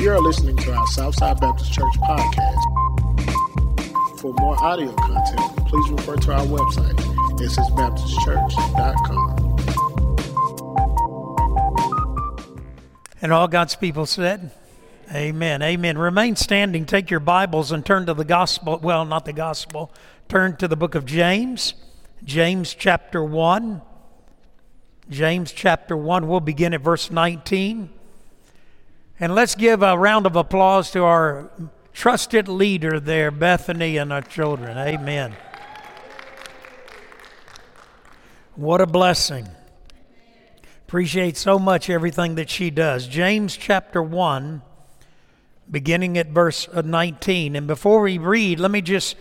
You are listening to our Southside Baptist Church podcast. For more audio content, please refer to our website, ssbaptistchurch.com. And all God's people said, Amen. Amen. Remain standing. Take your Bibles and turn to the gospel. Well, not the gospel. Turn to the book of James. James chapter 1. James chapter 1. We'll begin at verse 19. And let's give a round of applause to our trusted leader there, Bethany, and our children. Amen. What a blessing. Appreciate so much everything that she does. James chapter 1, beginning at verse 19. And before we read, let me just,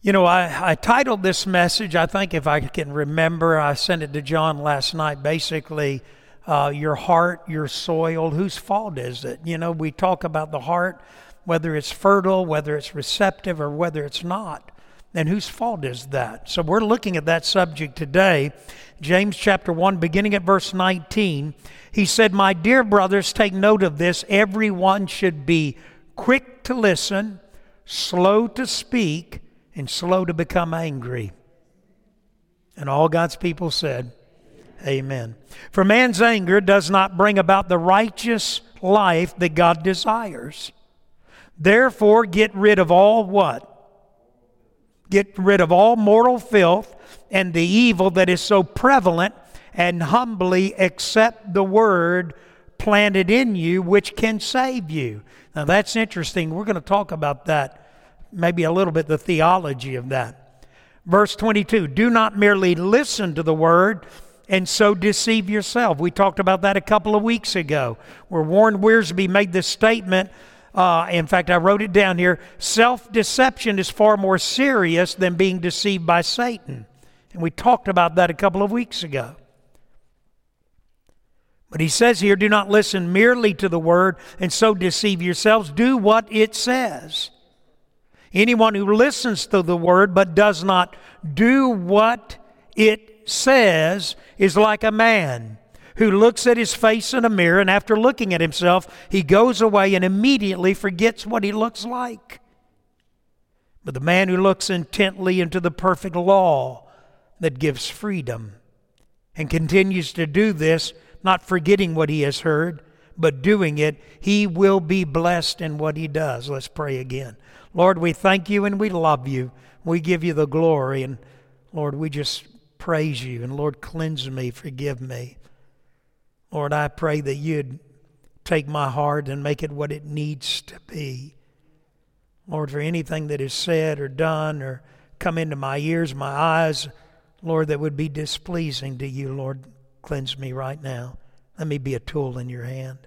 you know, I, I titled this message, I think if I can remember, I sent it to John last night, basically uh, your heart, your soil. Whose fault is it? You know, we talk about the heart, whether it's fertile, whether it's receptive, or whether it's not. And whose fault is that? So we're looking at that subject today. James chapter 1, beginning at verse 19. He said, My dear brothers, take note of this. Everyone should be quick to listen, slow to speak, and slow to become angry. And all God's people said, Amen. For man's anger does not bring about the righteous life that God desires. Therefore, get rid of all what? Get rid of all mortal filth and the evil that is so prevalent, and humbly accept the word planted in you, which can save you. Now, that's interesting. We're going to talk about that, maybe a little bit, the theology of that. Verse 22 Do not merely listen to the word and so deceive yourself. We talked about that a couple of weeks ago, where Warren Wiersbe made this statement. Uh, in fact, I wrote it down here self deception is far more serious than being deceived by Satan. And we talked about that a couple of weeks ago. But he says here, do not listen merely to the word and so deceive yourselves. Do what it says. Anyone who listens to the word but does not do what it says is like a man who looks at his face in a mirror and after looking at himself, he goes away and immediately forgets what he looks like. But the man who looks intently into the perfect law that gives freedom and continues to do this, not forgetting what he has heard, but doing it, he will be blessed in what he does. Let's pray again. Lord, we thank you and we love you. We give you the glory. And Lord, we just praise you. And Lord, cleanse me, forgive me. Lord, I pray that you'd take my heart and make it what it needs to be. Lord, for anything that is said or done or come into my ears, my eyes, Lord, that would be displeasing to you, Lord, cleanse me right now. Let me be a tool in your hand.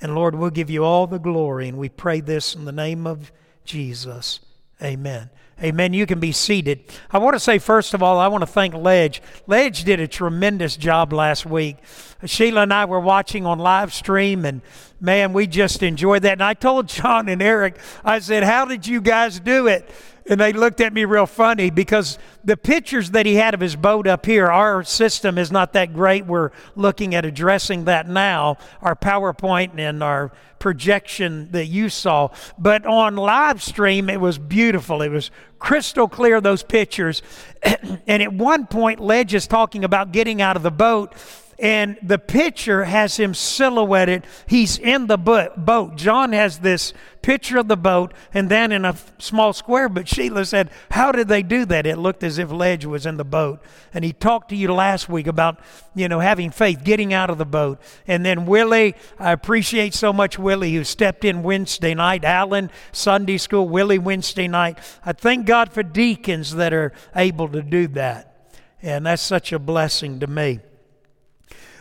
And Lord, we'll give you all the glory, and we pray this in the name of Jesus. Amen. Amen. You can be seated. I want to say, first of all, I want to thank Ledge. Ledge did a tremendous job last week. Sheila and I were watching on live stream, and man, we just enjoyed that. And I told John and Eric, I said, How did you guys do it? And they looked at me real funny because the pictures that he had of his boat up here, our system is not that great. We're looking at addressing that now, our PowerPoint and our projection that you saw. But on live stream, it was beautiful. It was crystal clear, those pictures. and at one point, Ledge is talking about getting out of the boat and the picture has him silhouetted. He's in the boat. John has this picture of the boat and then in a small square. But Sheila said, How did they do that? It looked as if Ledge was in the boat. And he talked to you last week about, you know, having faith, getting out of the boat. And then Willie, I appreciate so much Willie who stepped in Wednesday night. Alan, Sunday school, Willie, Wednesday night. I thank God for deacons that are able to do that. And that's such a blessing to me.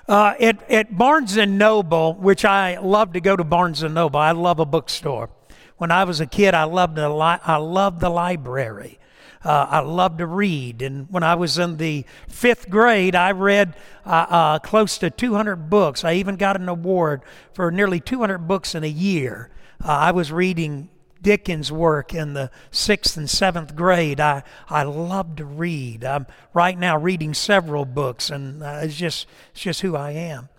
Uh, at, at Barnes and Noble, which I love to go to Barnes and Noble, I love a bookstore. When I was a kid, I loved the, li- I loved the library. Uh, I loved to read. And when I was in the fifth grade, I read uh, uh, close to 200 books. I even got an award for nearly 200 books in a year. Uh, I was reading Dickens' work in the sixth and seventh grade. I, I love to read. I'm right now reading several books, and uh, it's, just, it's just who I am.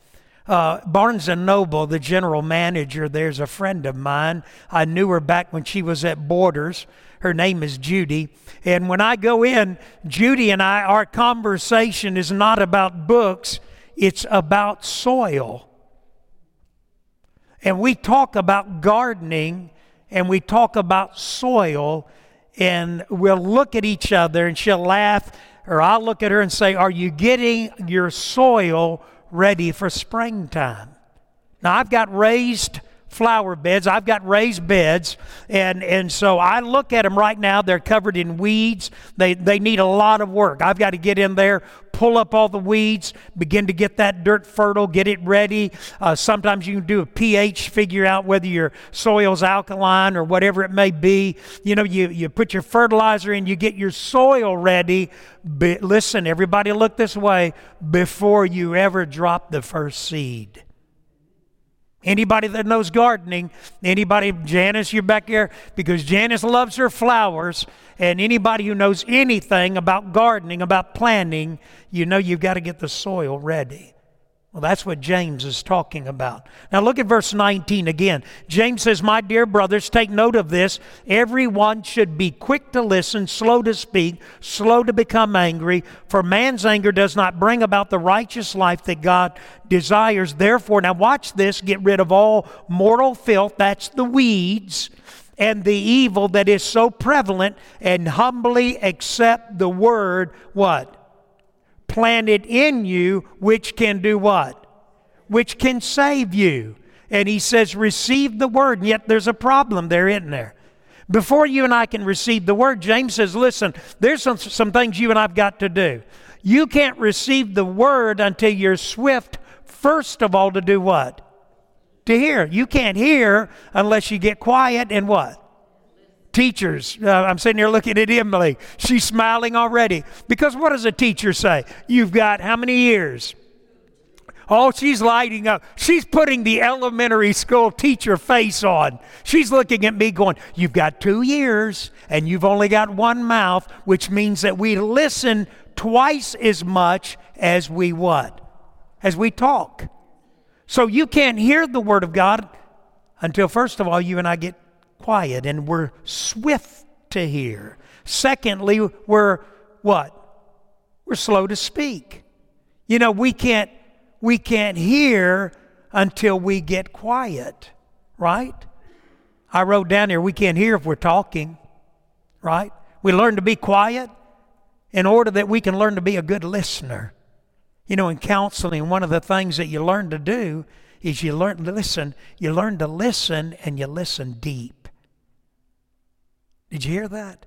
uh, Barnes and Noble, the general manager, there's a friend of mine. I knew her back when she was at Borders. Her name is Judy. And when I go in, Judy and I, our conversation is not about books, it's about soil. And we talk about gardening and we talk about soil, and we'll look at each other and she'll laugh, or I'll look at her and say, Are you getting your soil ready for springtime? Now, I've got raised flower beds. I've got raised beds, and, and so I look at them right now. They're covered in weeds. They, they need a lot of work. I've got to get in there, pull up all the weeds, begin to get that dirt fertile, get it ready. Uh, sometimes you can do a pH, figure out whether your soil's alkaline or whatever it may be. You know, you, you put your fertilizer in, you get your soil ready. But listen, everybody look this way before you ever drop the first seed. Anybody that knows gardening, anybody, Janice, you're back here because Janice loves her flowers. And anybody who knows anything about gardening, about planting, you know you've got to get the soil ready. Well, that's what James is talking about. Now, look at verse 19 again. James says, My dear brothers, take note of this. Everyone should be quick to listen, slow to speak, slow to become angry, for man's anger does not bring about the righteous life that God desires. Therefore, now watch this get rid of all mortal filth, that's the weeds, and the evil that is so prevalent, and humbly accept the word, what? Planted in you, which can do what? Which can save you. And he says, receive the word. And yet there's a problem there, isn't there? Before you and I can receive the word, James says, listen, there's some, some things you and I've got to do. You can't receive the word until you're swift, first of all, to do what? To hear. You can't hear unless you get quiet and what? Teachers, uh, I'm sitting here looking at Emily. She's smiling already. Because what does a teacher say? You've got how many years? Oh, she's lighting up. She's putting the elementary school teacher face on. She's looking at me going, You've got two years and you've only got one mouth, which means that we listen twice as much as we what? As we talk. So you can't hear the Word of God until, first of all, you and I get quiet and we're swift to hear. Secondly, we're what? We're slow to speak. You know, we can't we can't hear until we get quiet, right? I wrote down here we can't hear if we're talking, right? We learn to be quiet in order that we can learn to be a good listener. You know, in counseling, one of the things that you learn to do is you learn to listen. You learn to listen and you listen deep. Did you hear that?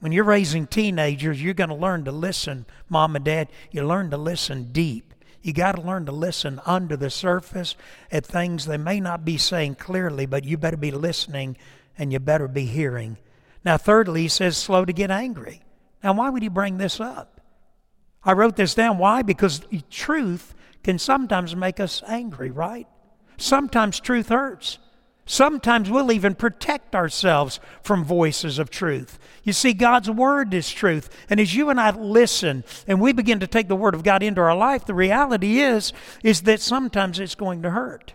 When you're raising teenagers, you're going to learn to listen, mom and dad. You learn to listen deep. You got to learn to listen under the surface at things they may not be saying clearly, but you better be listening and you better be hearing. Now, thirdly, he says slow to get angry. Now, why would he bring this up? I wrote this down. Why? Because truth can sometimes make us angry, right? Sometimes truth hurts. Sometimes we'll even protect ourselves from voices of truth. You see, God's Word is truth. And as you and I listen and we begin to take the Word of God into our life, the reality is, is that sometimes it's going to hurt.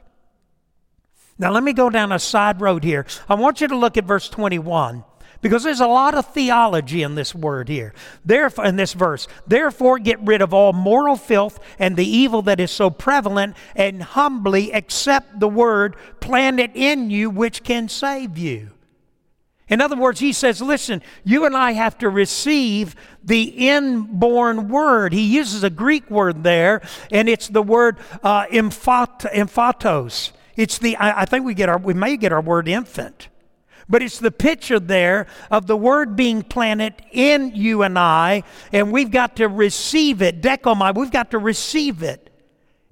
Now, let me go down a side road here. I want you to look at verse 21. Because there's a lot of theology in this word here. Therefore, in this verse, therefore get rid of all moral filth and the evil that is so prevalent, and humbly accept the word planted in you, which can save you. In other words, he says, listen, you and I have to receive the inborn word. He uses a Greek word there, and it's the word uh, emphytos. It's the, I, I think we get our, we may get our word infant. But it's the picture there of the word being planted in you and I, and we've got to receive it. Dechomai, we've got to receive it.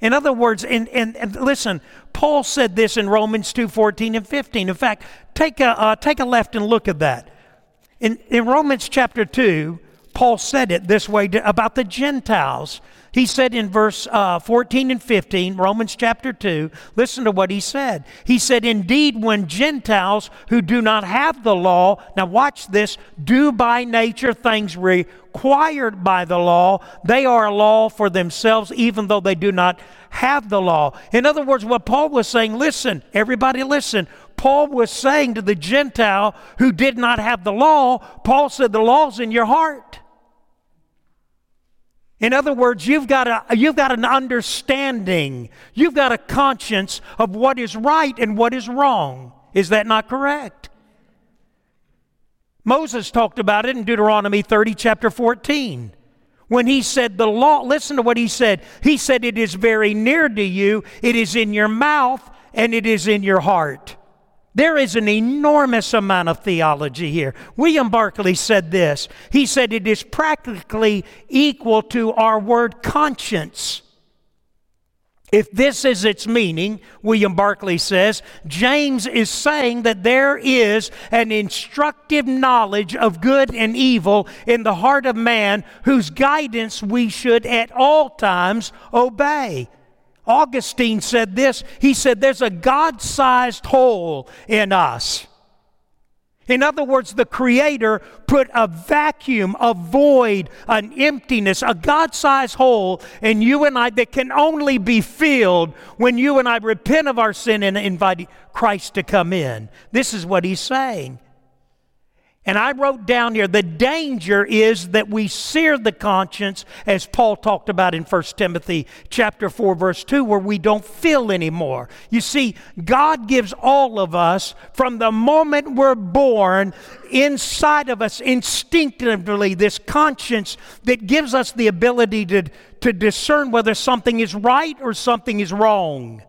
In other words, and, and, and listen, Paul said this in Romans 2 14 and 15. In fact, take a, uh, take a left and look at that. In, in Romans chapter 2, Paul said it this way about the Gentiles. He said in verse uh, 14 and 15, Romans chapter 2, listen to what he said. He said, Indeed, when Gentiles who do not have the law, now watch this, do by nature things required by the law, they are a law for themselves, even though they do not have the law. In other words, what Paul was saying, listen, everybody listen. Paul was saying to the Gentile who did not have the law, Paul said, The law's in your heart. In other words, you've got, a, you've got an understanding, you've got a conscience of what is right and what is wrong. Is that not correct? Moses talked about it in Deuteronomy 30, chapter 14. When he said the law, listen to what he said. He said, It is very near to you, it is in your mouth, and it is in your heart. There is an enormous amount of theology here. William Barclay said this. He said it is practically equal to our word conscience. If this is its meaning, William Barclay says, James is saying that there is an instructive knowledge of good and evil in the heart of man whose guidance we should at all times obey. Augustine said this he said, There's a God sized hole in us. In other words, the Creator put a vacuum, a void, an emptiness, a God sized hole in you and I that can only be filled when you and I repent of our sin and invite Christ to come in. This is what he's saying. And I wrote down here the danger is that we sear the conscience, as Paul talked about in 1 Timothy chapter 4, verse 2, where we don't feel anymore. You see, God gives all of us, from the moment we're born, inside of us instinctively this conscience that gives us the ability to, to discern whether something is right or something is wrong.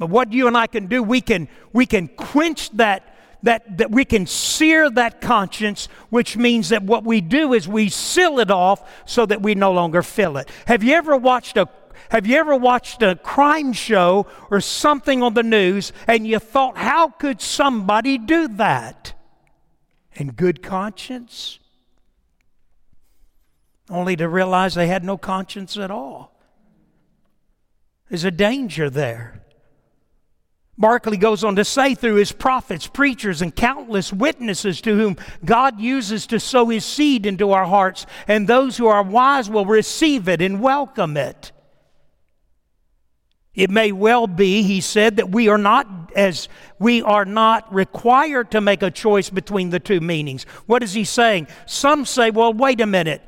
But what you and I can do, we can, we can quench that that, that we can sear that conscience, which means that what we do is we seal it off so that we no longer feel it. Have you ever watched a have you ever watched a crime show or something on the news and you thought, how could somebody do that? In good conscience? Only to realize they had no conscience at all. There's a danger there. Barclay goes on to say, through his prophets, preachers, and countless witnesses to whom God uses to sow his seed into our hearts, and those who are wise will receive it and welcome it. It may well be, he said, that we are not as we are not required to make a choice between the two meanings. What is he saying? Some say, well, wait a minute.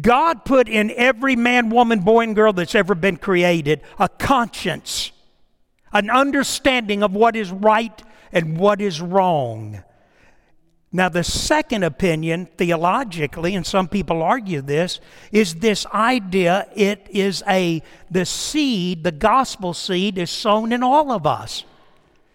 God put in every man, woman, boy, and girl that's ever been created a conscience an understanding of what is right and what is wrong. Now, the second opinion, theologically, and some people argue this, is this idea it is a, the seed, the gospel seed, is sown in all of us.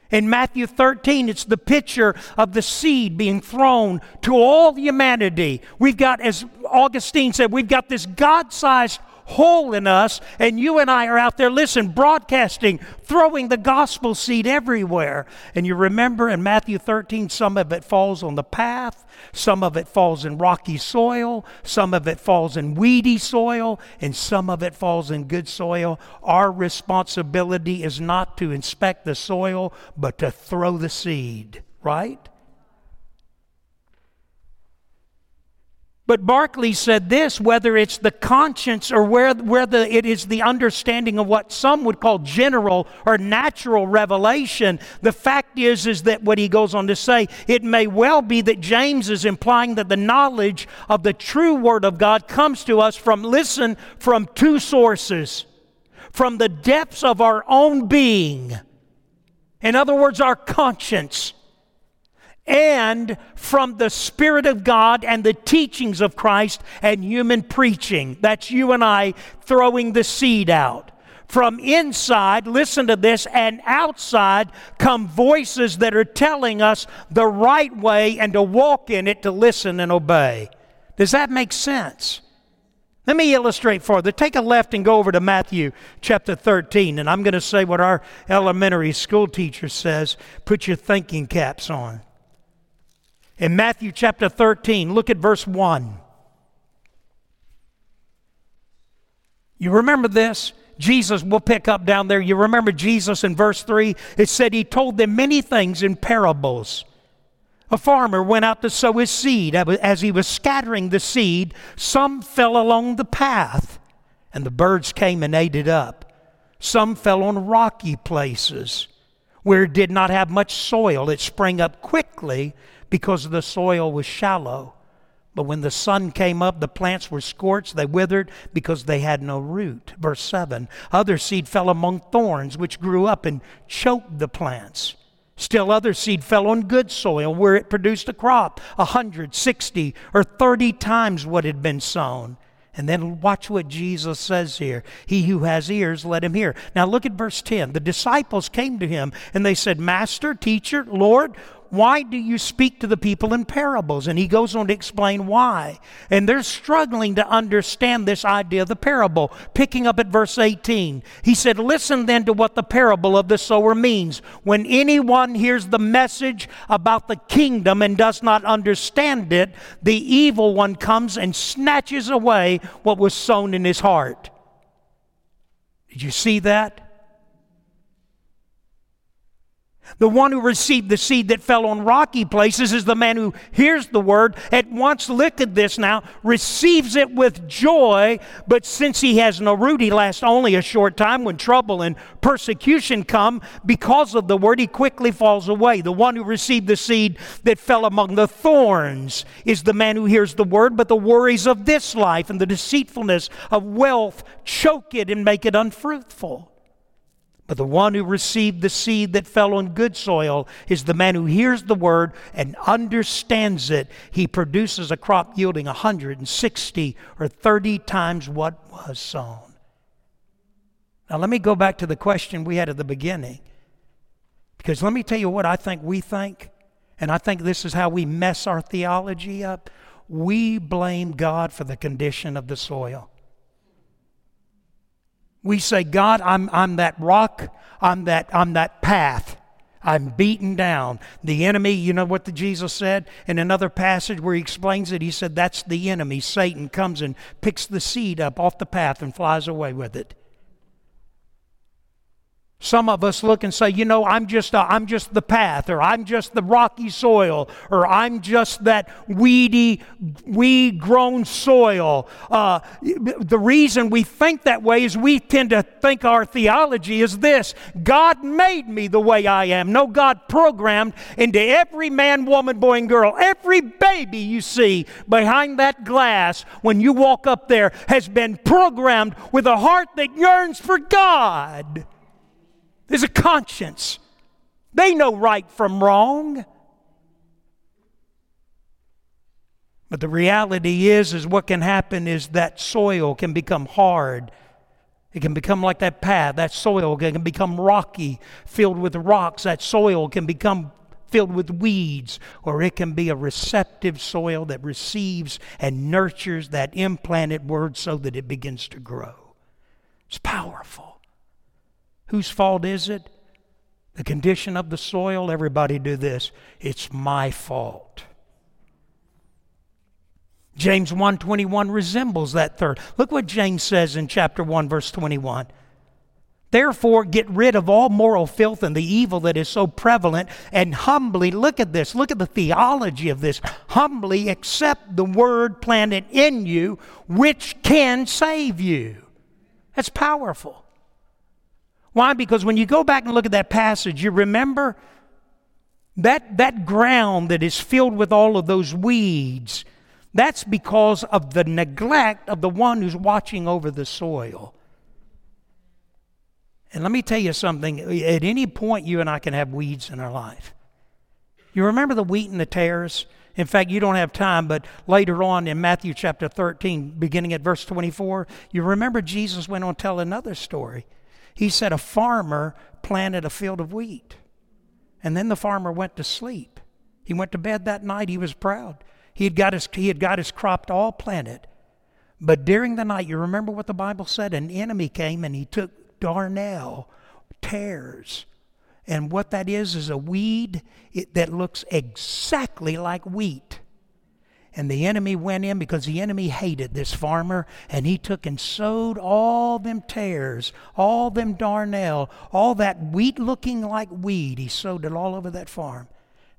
In Matthew 13, it's the picture of the seed being thrown to all humanity. We've got, as Augustine said, we've got this God sized hole in us, and you and I are out there, listen, broadcasting, throwing the gospel seed everywhere. And you remember in Matthew 13, some of it falls on the path, some of it falls in rocky soil, some of it falls in weedy soil, and some of it falls in good soil. Our responsibility is not to inspect the soil, but to throw the seed, right? But Barclay said this whether it's the conscience or whether it is the understanding of what some would call general or natural revelation, the fact is, is that what he goes on to say, it may well be that James is implying that the knowledge of the true Word of God comes to us from, listen, from two sources from the depths of our own being. In other words, our conscience and from the Spirit of God and the teachings of Christ and human preaching. That's you and I throwing the seed out. From inside, listen to this, and outside come voices that are telling us the right way and to walk in it, to listen and obey. Does that make sense? Let me illustrate further. Take a left and go over to Matthew chapter 13, and I'm going to say what our elementary school teacher says. Put your thinking caps on. In Matthew chapter 13, look at verse 1. You remember this? Jesus, we'll pick up down there. You remember Jesus in verse 3? It said he told them many things in parables. A farmer went out to sow his seed. As he was scattering the seed, some fell along the path, and the birds came and ate it up. Some fell on rocky places where it did not have much soil. It sprang up quickly because the soil was shallow. But when the sun came up, the plants were scorched, they withered because they had no root. Verse 7 Other seed fell among thorns, which grew up and choked the plants. Still, other seed fell on good soil where it produced a crop, a hundred, sixty, or thirty times what had been sown. And then watch what Jesus says here. He who has ears, let him hear. Now look at verse 10. The disciples came to him and they said, Master, teacher, Lord, why do you speak to the people in parables? And he goes on to explain why. And they're struggling to understand this idea of the parable. Picking up at verse 18, he said, Listen then to what the parable of the sower means. When anyone hears the message about the kingdom and does not understand it, the evil one comes and snatches away what was sown in his heart. Did you see that? The one who received the seed that fell on rocky places is the man who hears the word, at once, at this now, receives it with joy, but since he has no root, he lasts only a short time. When trouble and persecution come because of the word, he quickly falls away. The one who received the seed that fell among the thorns is the man who hears the word, but the worries of this life and the deceitfulness of wealth choke it and make it unfruitful. But the one who received the seed that fell on good soil is the man who hears the word and understands it. He produces a crop yielding 160 or 30 times what was sown. Now, let me go back to the question we had at the beginning. Because let me tell you what I think we think, and I think this is how we mess our theology up. We blame God for the condition of the soil. We say, God, I'm, I'm that rock, I'm that, I'm that path. I'm beaten down. The enemy, you know what the Jesus said in another passage where he explains it? He said, That's the enemy. Satan comes and picks the seed up off the path and flies away with it. Some of us look and say, you know, I'm just, uh, I'm just the path, or I'm just the rocky soil, or I'm just that weedy, weed grown soil. Uh, the reason we think that way is we tend to think our theology is this God made me the way I am. No, God programmed into every man, woman, boy, and girl, every baby you see behind that glass when you walk up there has been programmed with a heart that yearns for God. There's a conscience. They know right from wrong. But the reality is, is what can happen is that soil can become hard. It can become like that path. That soil can become rocky, filled with rocks. That soil can become filled with weeds, or it can be a receptive soil that receives and nurtures that implanted word so that it begins to grow. It's powerful. Whose fault is it? The condition of the soil? Everybody do this. It's my fault. James 1:21 resembles that third. Look what James says in chapter 1 verse 21. Therefore, get rid of all moral filth and the evil that is so prevalent, and humbly look at this. Look at the theology of this. Humbly accept the word planted in you, which can save you. That's powerful. Why? Because when you go back and look at that passage, you remember that, that ground that is filled with all of those weeds, that's because of the neglect of the one who's watching over the soil. And let me tell you something at any point, you and I can have weeds in our life. You remember the wheat and the tares? In fact, you don't have time, but later on in Matthew chapter 13, beginning at verse 24, you remember Jesus went on to tell another story. He said a farmer planted a field of wheat. And then the farmer went to sleep. He went to bed that night. He was proud. He had got his, he had got his crop all planted. But during the night, you remember what the Bible said? An enemy came and he took darnel, tares. And what that is, is a weed that looks exactly like wheat. And the enemy went in because the enemy hated this farmer, and he took and sowed all them tares, all them darnel, all that wheat looking like weed. He sowed it all over that farm.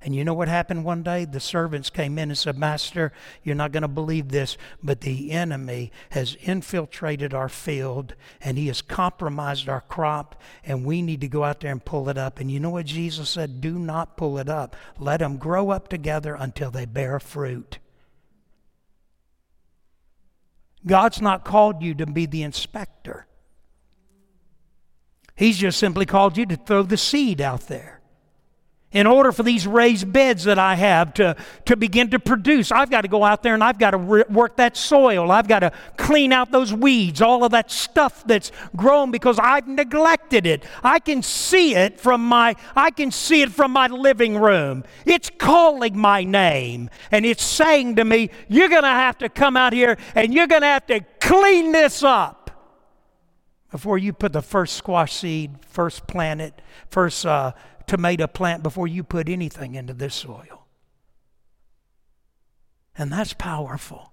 And you know what happened one day? The servants came in and said, Master, you're not going to believe this, but the enemy has infiltrated our field and he has compromised our crop, and we need to go out there and pull it up. And you know what Jesus said? Do not pull it up. Let them grow up together until they bear fruit. God's not called you to be the inspector. He's just simply called you to throw the seed out there in order for these raised beds that I have to, to begin to produce, I've got to go out there and I've got to re- work that soil. I've got to clean out those weeds, all of that stuff that's grown because I've neglected it. I can see it from my I can see it from my living room. It's calling my name and it's saying to me, you're going to have to come out here and you're going to have to clean this up before you put the first squash seed, first plant it, first uh, tomato plant before you put anything into this soil. And that's powerful.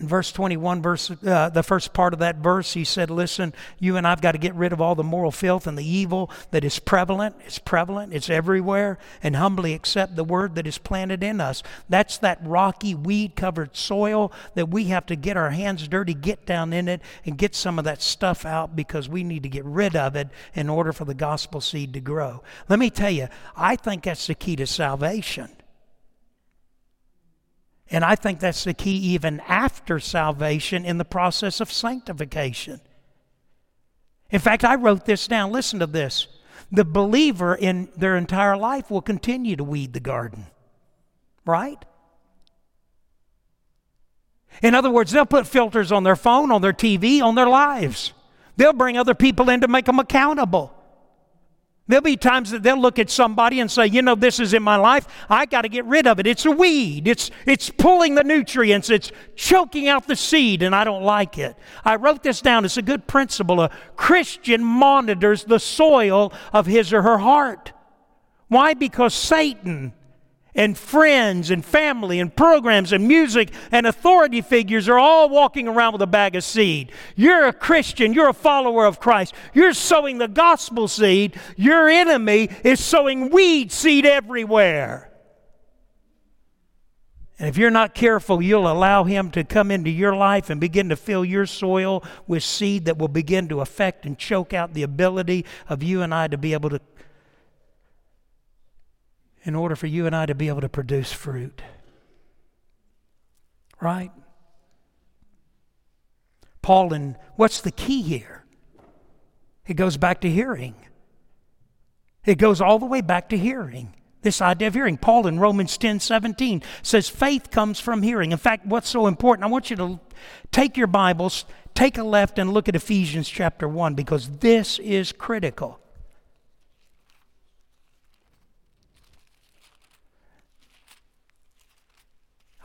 In verse 21, verse, uh, the first part of that verse, he said, Listen, you and I've got to get rid of all the moral filth and the evil that is prevalent. It's prevalent, it's everywhere, and humbly accept the word that is planted in us. That's that rocky, weed covered soil that we have to get our hands dirty, get down in it, and get some of that stuff out because we need to get rid of it in order for the gospel seed to grow. Let me tell you, I think that's the key to salvation. And I think that's the key even after salvation in the process of sanctification. In fact, I wrote this down. Listen to this. The believer in their entire life will continue to weed the garden, right? In other words, they'll put filters on their phone, on their TV, on their lives. They'll bring other people in to make them accountable. There'll be times that they'll look at somebody and say, you know, this is in my life. I got to get rid of it. It's a weed. It's, it's pulling the nutrients. It's choking out the seed, and I don't like it. I wrote this down. It's a good principle. A Christian monitors the soil of his or her heart. Why? Because Satan and friends and family and programs and music and authority figures are all walking around with a bag of seed. You're a Christian, you're a follower of Christ, you're sowing the gospel seed. Your enemy is sowing weed seed everywhere. And if you're not careful, you'll allow him to come into your life and begin to fill your soil with seed that will begin to affect and choke out the ability of you and I to be able to in order for you and I to be able to produce fruit. Right? Paul, and what's the key here? It goes back to hearing. It goes all the way back to hearing. This idea of hearing. Paul in Romans 10 17 says faith comes from hearing. In fact, what's so important, I want you to take your Bibles, take a left, and look at Ephesians chapter 1 because this is critical.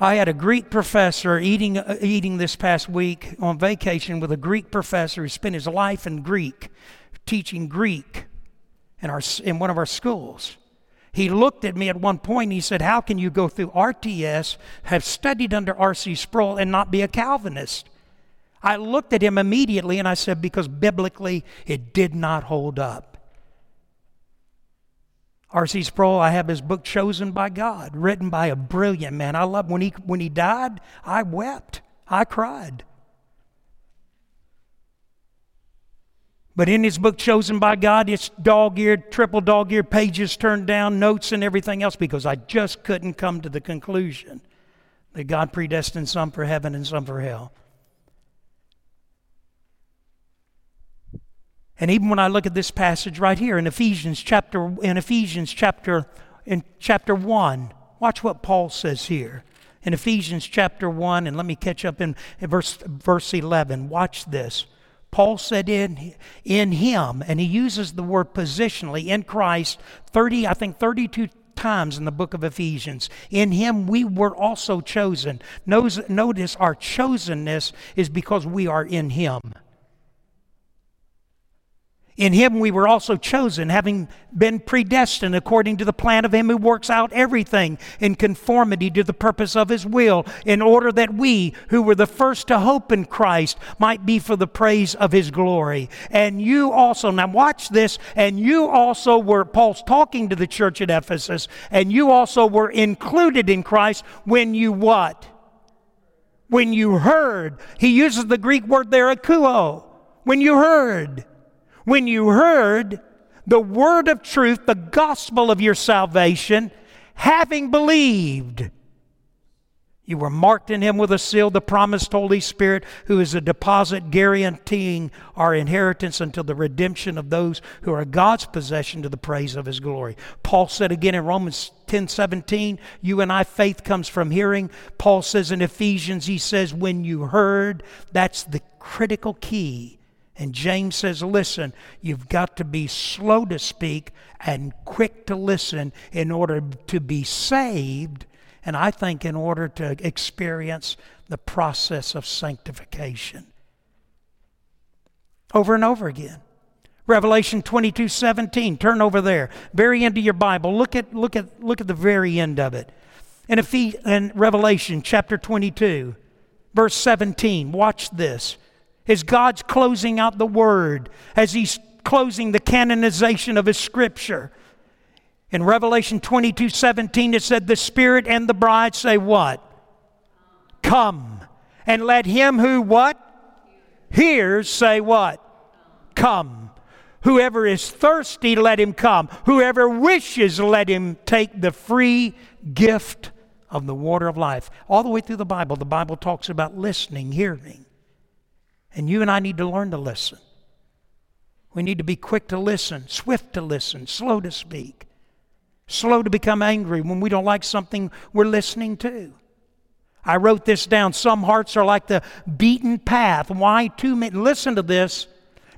I had a Greek professor eating, eating this past week on vacation with a Greek professor who spent his life in Greek, teaching Greek in, our, in one of our schools. He looked at me at one point and he said, How can you go through RTS, have studied under R.C. Sproul, and not be a Calvinist? I looked at him immediately and I said, Because biblically it did not hold up. R.C. Sproul, I have his book Chosen by God, written by a brilliant man. I love when he when he died, I wept. I cried. But in his book Chosen by God, it's dog-eared, triple dog-eared pages turned down, notes and everything else because I just couldn't come to the conclusion that God predestined some for heaven and some for hell. And even when I look at this passage right here in Ephesians chapter in Ephesians chapter in chapter 1, watch what Paul says here. In Ephesians chapter 1 and let me catch up in, in verse verse 11. Watch this. Paul said in in him and he uses the word positionally in Christ 30 I think 32 times in the book of Ephesians. In him we were also chosen. Notice our chosenness is because we are in him. In him we were also chosen, having been predestined according to the plan of him who works out everything in conformity to the purpose of his will, in order that we, who were the first to hope in Christ, might be for the praise of his glory. And you also, now watch this, and you also were, Paul's talking to the church at Ephesus, and you also were included in Christ when you what? When you heard. He uses the Greek word there. When you heard when you heard the word of truth, the gospel of your salvation, having believed. You were marked in him with a seal, the promised Holy Spirit, who is a deposit guaranteeing our inheritance until the redemption of those who are God's possession to the praise of his glory. Paul said again in Romans 10 17, you and I, faith comes from hearing. Paul says in Ephesians, he says, when you heard, that's the critical key and James says, listen, you've got to be slow to speak and quick to listen in order to be saved. And I think in order to experience the process of sanctification. Over and over again. Revelation 22 17. Turn over there. Very end of your Bible. Look at, look at, look at the very end of it. In, Ephes- in Revelation chapter 22, verse 17, watch this as God's closing out the Word, as He's closing the canonization of His Scripture. In Revelation 22 17, it said, The Spirit and the bride say, What? Come. And let him who what? Hears say, What? Come. Whoever is thirsty, let him come. Whoever wishes, let him take the free gift of the water of life. All the way through the Bible, the Bible talks about listening, hearing. And you and I need to learn to listen. We need to be quick to listen, swift to listen, slow to speak, slow to become angry when we don't like something we're listening to. I wrote this down. Some hearts are like the beaten path. Why too many? Listen to this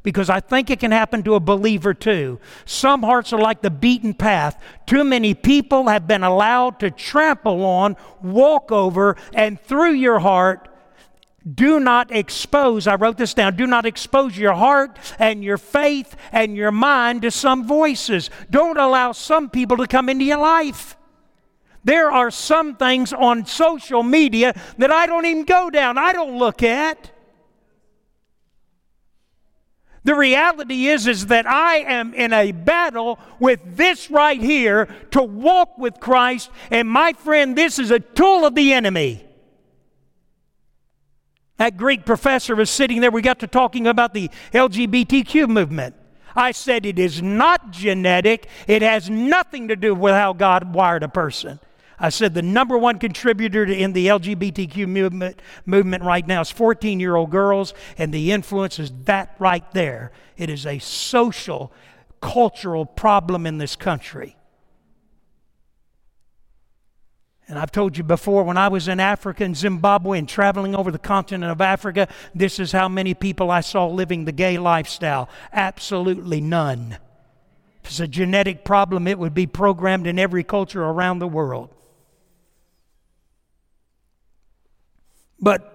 because I think it can happen to a believer too. Some hearts are like the beaten path. Too many people have been allowed to trample on, walk over, and through your heart do not expose, I wrote this down, do not expose your heart and your faith and your mind to some voices. Don't allow some people to come into your life. There are some things on social media that I don't even go down, I don't look at. The reality is is that I am in a battle with this right here to walk with Christ and my friend this is a tool of the enemy. That Greek professor was sitting there. We got to talking about the LGBTQ movement. I said it is not genetic, it has nothing to do with how God wired a person. I said the number one contributor in the LGBTQ movement, movement right now is 14 year old girls, and the influence is that right there. It is a social, cultural problem in this country. And I've told you before, when I was in Africa and Zimbabwe and traveling over the continent of Africa, this is how many people I saw living the gay lifestyle. Absolutely none. If it's a genetic problem, it would be programmed in every culture around the world. But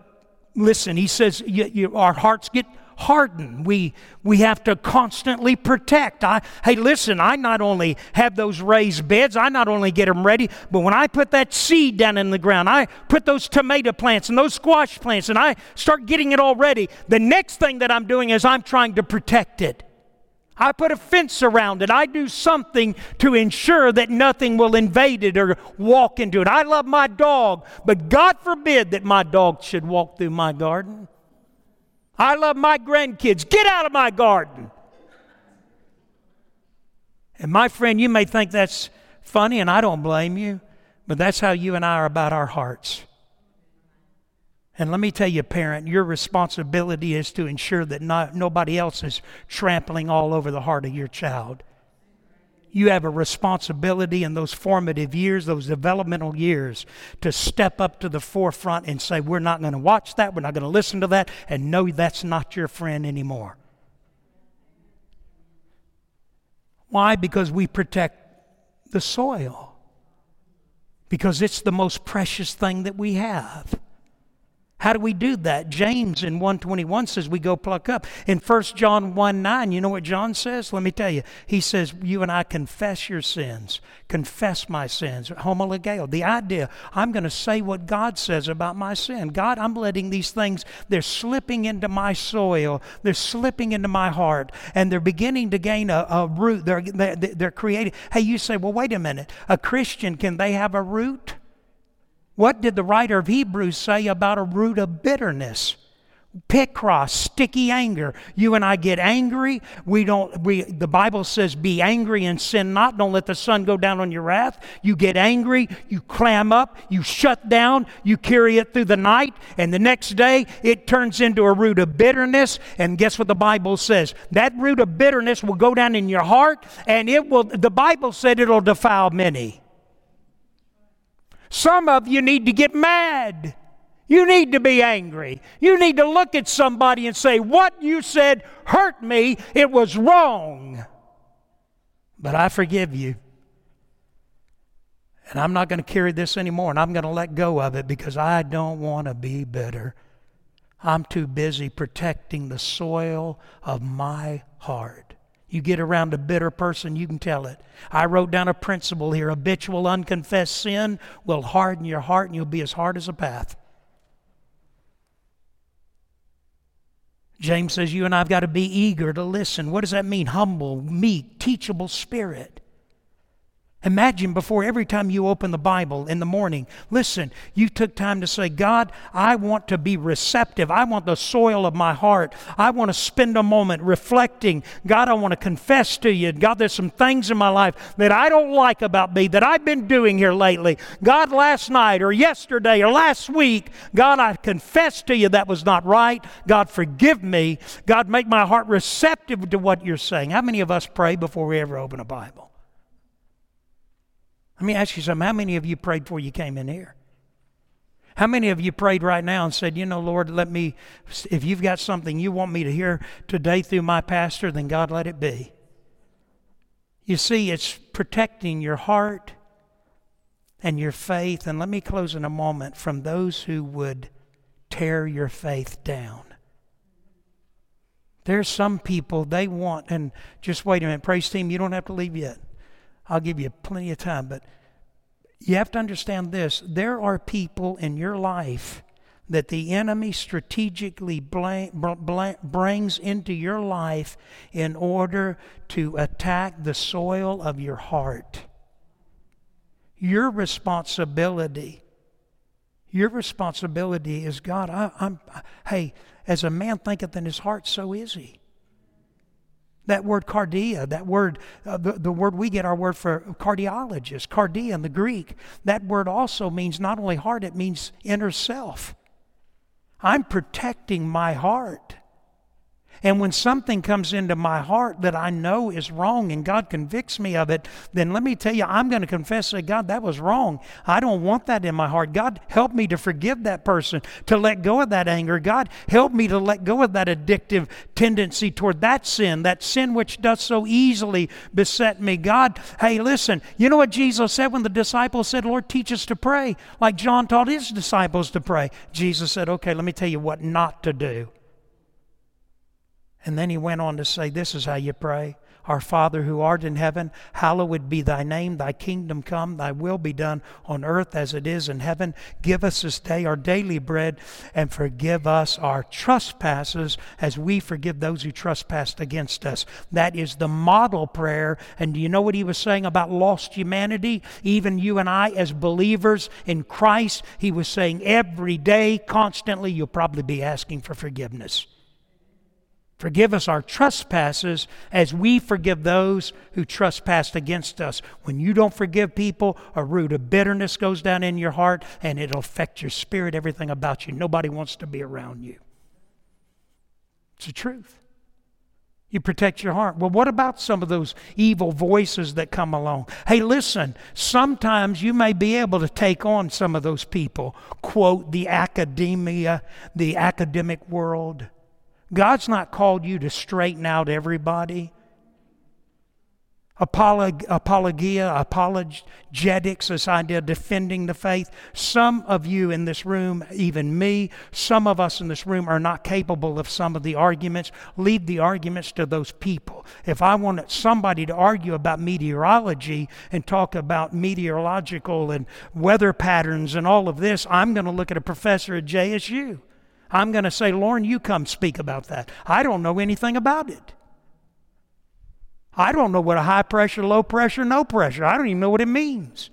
listen, he says you, you, our hearts get hardened. We, we have to constantly protect. I, hey, listen, I not only have those raised beds, I not only get them ready, but when I put that seed down in the ground, I put those tomato plants and those squash plants, and I start getting it all ready, the next thing that I'm doing is I'm trying to protect it. I put a fence around it. I do something to ensure that nothing will invade it or walk into it. I love my dog, but God forbid that my dog should walk through my garden. I love my grandkids. Get out of my garden. And my friend, you may think that's funny, and I don't blame you, but that's how you and I are about our hearts. And let me tell you, parent, your responsibility is to ensure that not, nobody else is trampling all over the heart of your child you have a responsibility in those formative years, those developmental years, to step up to the forefront and say, We're not going to watch that, we're not going to listen to that, and know that's not your friend anymore. Why? Because we protect the soil, because it's the most precious thing that we have. How do we do that? James in 121 says we go pluck up. In 1 John 1 9, you know what John says? Let me tell you. He says, You and I confess your sins. Confess my sins. Homologeo. The idea, I'm going to say what God says about my sin. God, I'm letting these things, they're slipping into my soil. They're slipping into my heart. And they're beginning to gain a, a root. They're, they're, they're creating. Hey, you say, Well, wait a minute. A Christian, can they have a root? What did the writer of Hebrews say about a root of bitterness? Pikros, sticky anger. You and I get angry. We don't. We. The Bible says, "Be angry and sin not." Don't let the sun go down on your wrath. You get angry. You clam up. You shut down. You carry it through the night, and the next day it turns into a root of bitterness. And guess what the Bible says? That root of bitterness will go down in your heart, and it will. The Bible said it'll defile many. Some of you need to get mad. You need to be angry. You need to look at somebody and say, What you said hurt me. It was wrong. But I forgive you. And I'm not going to carry this anymore, and I'm going to let go of it because I don't want to be bitter. I'm too busy protecting the soil of my heart. You get around a bitter person, you can tell it. I wrote down a principle here habitual, unconfessed sin will harden your heart and you'll be as hard as a path. James says you and I've got to be eager to listen. What does that mean? Humble, meek, teachable spirit. Imagine before every time you open the Bible in the morning, listen, you took time to say, God, I want to be receptive. I want the soil of my heart. I want to spend a moment reflecting. God, I want to confess to you. God, there's some things in my life that I don't like about me that I've been doing here lately. God, last night or yesterday or last week, God, I confess to you that was not right. God, forgive me. God, make my heart receptive to what you're saying. How many of us pray before we ever open a Bible? Let me ask you something. How many of you prayed before you came in here? How many of you prayed right now and said, You know, Lord, let me, if you've got something you want me to hear today through my pastor, then God, let it be. You see, it's protecting your heart and your faith. And let me close in a moment from those who would tear your faith down. There's some people they want, and just wait a minute, praise team, you don't have to leave yet. I'll give you plenty of time, but you have to understand this. There are people in your life that the enemy strategically brings into your life in order to attack the soil of your heart. Your responsibility, your responsibility is God. I, am hey, as a man thinketh in his heart, so is he. That word cardia, that word, uh, the, the word we get our word for cardiologist, cardia in the Greek, that word also means not only heart, it means inner self. I'm protecting my heart. And when something comes into my heart that I know is wrong and God convicts me of it, then let me tell you, I'm going to confess that God, that was wrong. I don't want that in my heart. God, help me to forgive that person, to let go of that anger. God, help me to let go of that addictive tendency toward that sin, that sin which does so easily beset me. God, hey, listen, you know what Jesus said when the disciples said, Lord, teach us to pray, like John taught his disciples to pray? Jesus said, okay, let me tell you what not to do. And then he went on to say, This is how you pray. Our Father who art in heaven, hallowed be thy name, thy kingdom come, thy will be done on earth as it is in heaven. Give us this day our daily bread, and forgive us our trespasses as we forgive those who trespass against us. That is the model prayer. And do you know what he was saying about lost humanity? Even you and I, as believers in Christ, he was saying every day, constantly, you'll probably be asking for forgiveness. Forgive us our trespasses as we forgive those who trespass against us. When you don't forgive people, a root of bitterness goes down in your heart and it'll affect your spirit, everything about you. Nobody wants to be around you. It's the truth. You protect your heart. Well, what about some of those evil voices that come along? Hey, listen, sometimes you may be able to take on some of those people. Quote, the academia, the academic world God's not called you to straighten out everybody. Apolog- apologia, apologetics, this idea of defending the faith. Some of you in this room, even me, some of us in this room are not capable of some of the arguments. Leave the arguments to those people. If I wanted somebody to argue about meteorology and talk about meteorological and weather patterns and all of this, I'm going to look at a professor at JSU. I'm going to say, Lauren, you come speak about that. I don't know anything about it. I don't know what a high pressure, low pressure, no pressure. I don't even know what it means.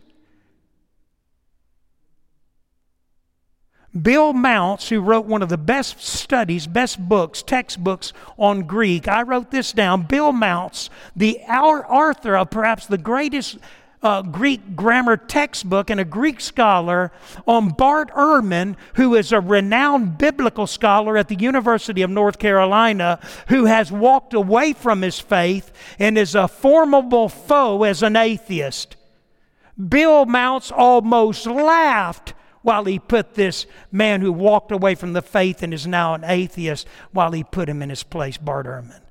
Bill Mounce, who wrote one of the best studies, best books, textbooks on Greek, I wrote this down. Bill Mounce, the author of perhaps the greatest uh, Greek grammar textbook and a Greek scholar on Bart Ehrman, who is a renowned biblical scholar at the University of North Carolina, who has walked away from his faith and is a formidable foe as an atheist. Bill Mounce almost laughed while he put this man who walked away from the faith and is now an atheist, while he put him in his place, Bart Ehrman.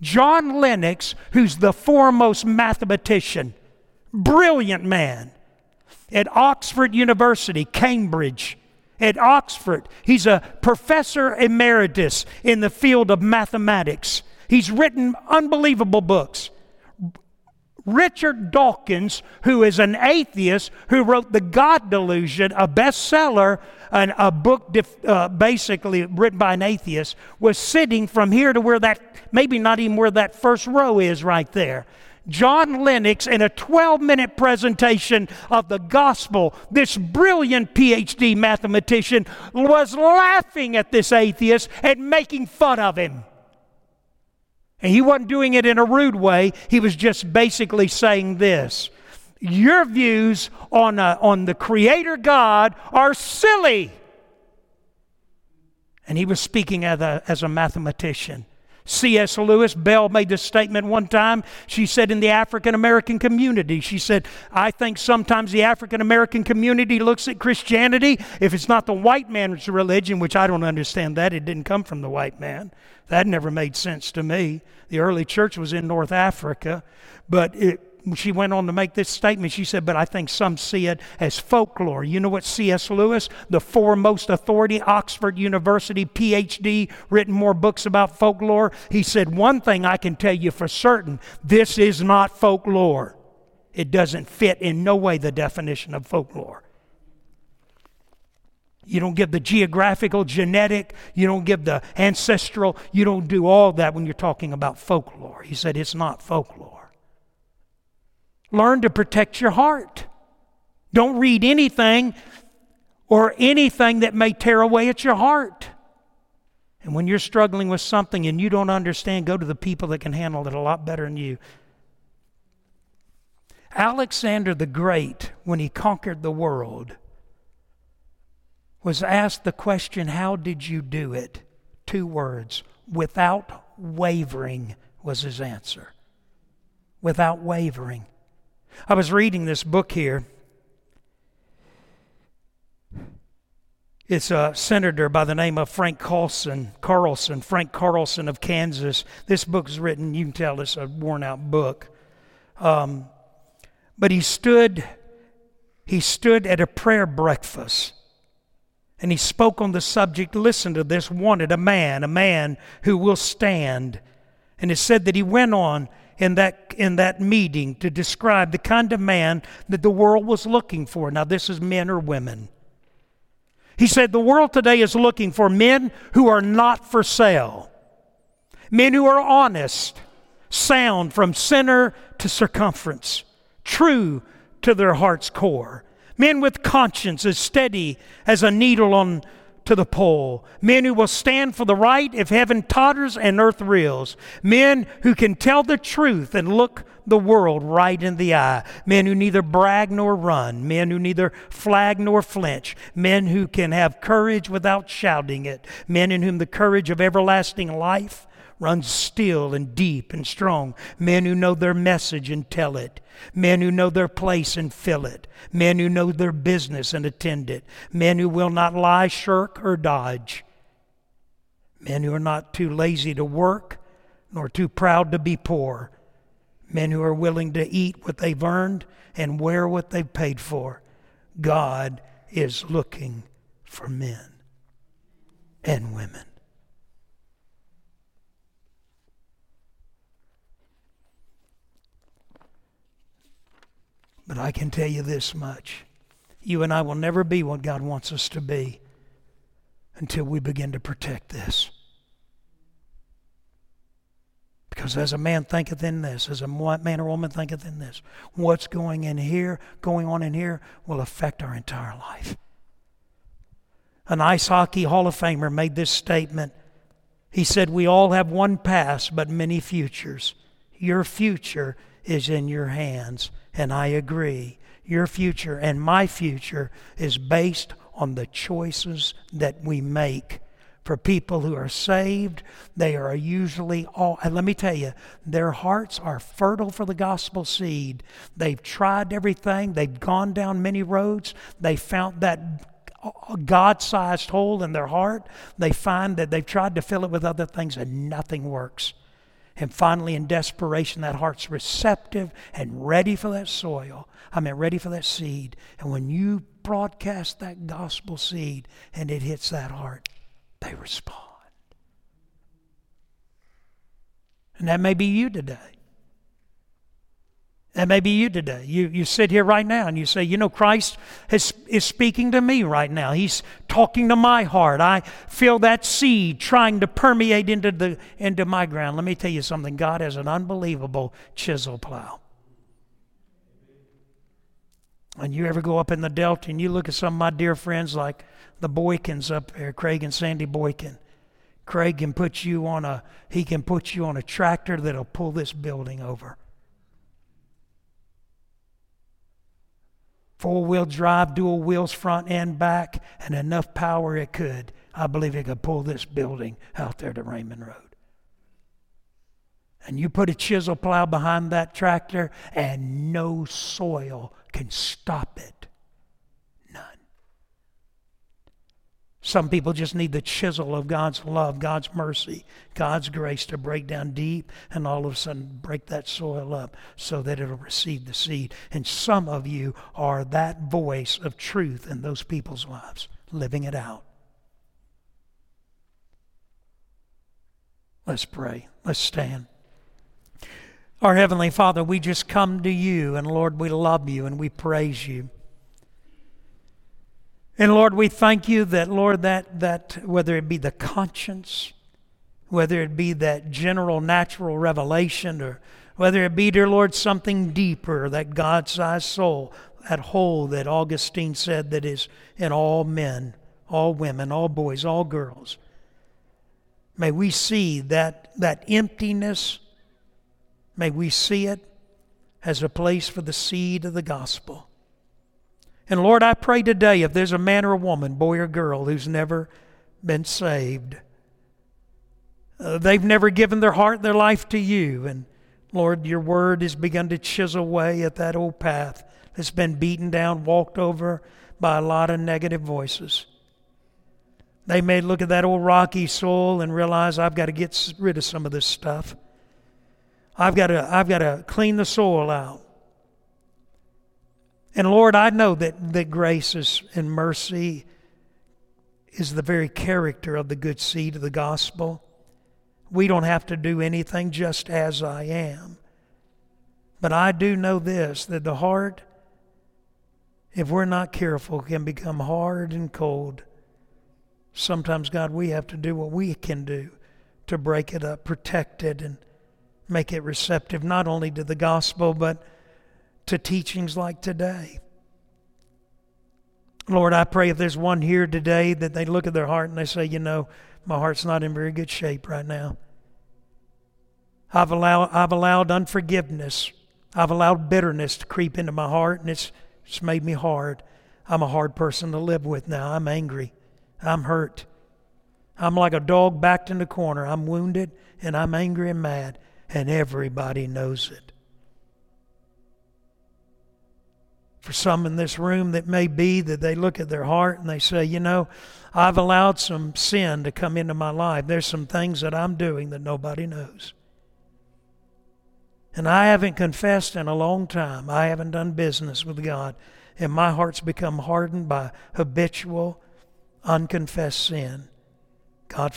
John Lennox, who's the foremost mathematician, brilliant man at Oxford University, Cambridge. At Oxford, he's a professor emeritus in the field of mathematics. He's written unbelievable books. Richard Dawkins, who is an atheist who wrote The God Delusion, a bestseller, and a book def, uh, basically written by an atheist, was sitting from here to where that, maybe not even where that first row is right there. John Lennox in a 12 minute presentation of the gospel. This brilliant PhD mathematician was laughing at this atheist and making fun of him. And he wasn't doing it in a rude way, he was just basically saying this Your views on, uh, on the Creator God are silly. And he was speaking as a, as a mathematician. C.S. Lewis, Bell made this statement one time. She said, in the African American community, she said, I think sometimes the African American community looks at Christianity, if it's not the white man's religion, which I don't understand that, it didn't come from the white man. That never made sense to me. The early church was in North Africa, but it, she went on to make this statement. She said, But I think some see it as folklore. You know what C.S. Lewis, the foremost authority, Oxford University, PhD, written more books about folklore? He said, One thing I can tell you for certain this is not folklore. It doesn't fit in no way the definition of folklore. You don't give the geographical, genetic, you don't give the ancestral, you don't do all that when you're talking about folklore. He said it's not folklore. Learn to protect your heart. Don't read anything or anything that may tear away at your heart. And when you're struggling with something and you don't understand, go to the people that can handle it a lot better than you. Alexander the Great, when he conquered the world, was asked the question, How did you do it? Two words without wavering was his answer. Without wavering. I was reading this book here. It's a senator by the name of Frank Carlson, Carlson, Frank Carlson of Kansas. This book is written, you can tell it's a worn out book. Um, but he stood, he stood at a prayer breakfast and he spoke on the subject. Listen to this wanted a man, a man who will stand. And it said that he went on in that, in that meeting to describe the kind of man that the world was looking for. Now, this is men or women. He said, The world today is looking for men who are not for sale, men who are honest, sound from center to circumference, true to their heart's core, men with conscience as steady as a needle on to the pole. Men who will stand for the right if heaven totters and earth reels. Men who can tell the truth and look the world right in the eye. Men who neither brag nor run. Men who neither flag nor flinch. Men who can have courage without shouting it. Men in whom the courage of everlasting life runs still and deep and strong. Men who know their message and tell it. Men who know their place and fill it. Men who know their business and attend it. Men who will not lie, shirk, or dodge. Men who are not too lazy to work nor too proud to be poor. men who are willing to eat what they've earned and wear what they've paid for. God is looking for men and women. But I can tell you this much you and I will never be what God wants us to be until we begin to protect this. Because as a man thinketh in this, as a man or woman thinketh in this, what's going in here, going on in here, will affect our entire life. An ice hockey Hall of Famer made this statement. He said, We all have one past, but many futures. Your future is in your hands. And I agree. Your future and my future is based on the choices that we make. For people who are saved, they are usually all, and let me tell you, their hearts are fertile for the gospel seed. They've tried everything, they've gone down many roads, they found that God sized hole in their heart. They find that they've tried to fill it with other things and nothing works. And finally, in desperation, that heart's receptive and ready for that soil. I mean, ready for that seed. And when you broadcast that gospel seed and it hits that heart, they respond. And that may be you today. That may be you today. You, you sit here right now and you say, you know, Christ is, is speaking to me right now. He's talking to my heart. I feel that seed trying to permeate into, the, into my ground. Let me tell you something God has an unbelievable chisel plow. And you ever go up in the Delta and you look at some of my dear friends like the Boykins up there, Craig and Sandy Boykin. Craig can put you on a he can put you on a tractor that'll pull this building over. Four wheel drive, dual wheels front and back, and enough power it could. I believe it could pull this building out there to Raymond Road. And you put a chisel plow behind that tractor, and no soil can stop it. Some people just need the chisel of God's love, God's mercy, God's grace to break down deep and all of a sudden break that soil up so that it'll receive the seed. And some of you are that voice of truth in those people's lives, living it out. Let's pray. Let's stand. Our Heavenly Father, we just come to you, and Lord, we love you and we praise you. And Lord, we thank you that, Lord, that, that whether it be the conscience, whether it be that general natural revelation, or whether it be, dear Lord, something deeper, that God sized soul, that hole that Augustine said that is in all men, all women, all boys, all girls. May we see that, that emptiness, may we see it as a place for the seed of the gospel. And Lord, I pray today if there's a man or a woman, boy or girl, who's never been saved, uh, they've never given their heart, their life to you. And Lord, your word has begun to chisel away at that old path that's been beaten down, walked over by a lot of negative voices. They may look at that old rocky soil and realize I've got to get rid of some of this stuff. I've got to, I've got to clean the soil out. And Lord, I know that, that grace is, and mercy is the very character of the good seed of the gospel. We don't have to do anything just as I am. But I do know this that the heart, if we're not careful, can become hard and cold. Sometimes, God, we have to do what we can do to break it up, protect it, and make it receptive not only to the gospel, but to teachings like today. Lord, I pray if there's one here today that they look at their heart and they say, you know, my heart's not in very good shape right now. I've allowed, I've allowed unforgiveness. I've allowed bitterness to creep into my heart and it's, it's made me hard. I'm a hard person to live with now. I'm angry. I'm hurt. I'm like a dog backed in the corner. I'm wounded and I'm angry and mad, and everybody knows it. For some in this room that may be that they look at their heart and they say, you know, I've allowed some sin to come into my life. There's some things that I'm doing that nobody knows. And I haven't confessed in a long time. I haven't done business with God. And my heart's become hardened by habitual, unconfessed sin. God,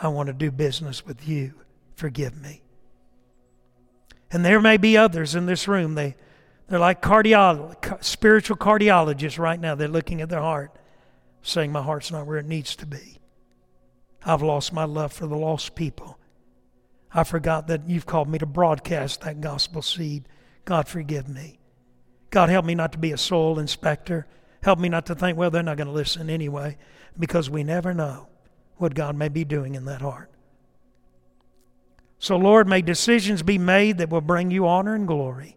I want to do business with you. Forgive me. And there may be others in this room. They, they're like cardiolo- spiritual cardiologists right now. They're looking at their heart, saying, My heart's not where it needs to be. I've lost my love for the lost people. I forgot that you've called me to broadcast that gospel seed. God, forgive me. God, help me not to be a soul inspector. Help me not to think, well, they're not going to listen anyway, because we never know what God may be doing in that heart. So, Lord, may decisions be made that will bring you honor and glory.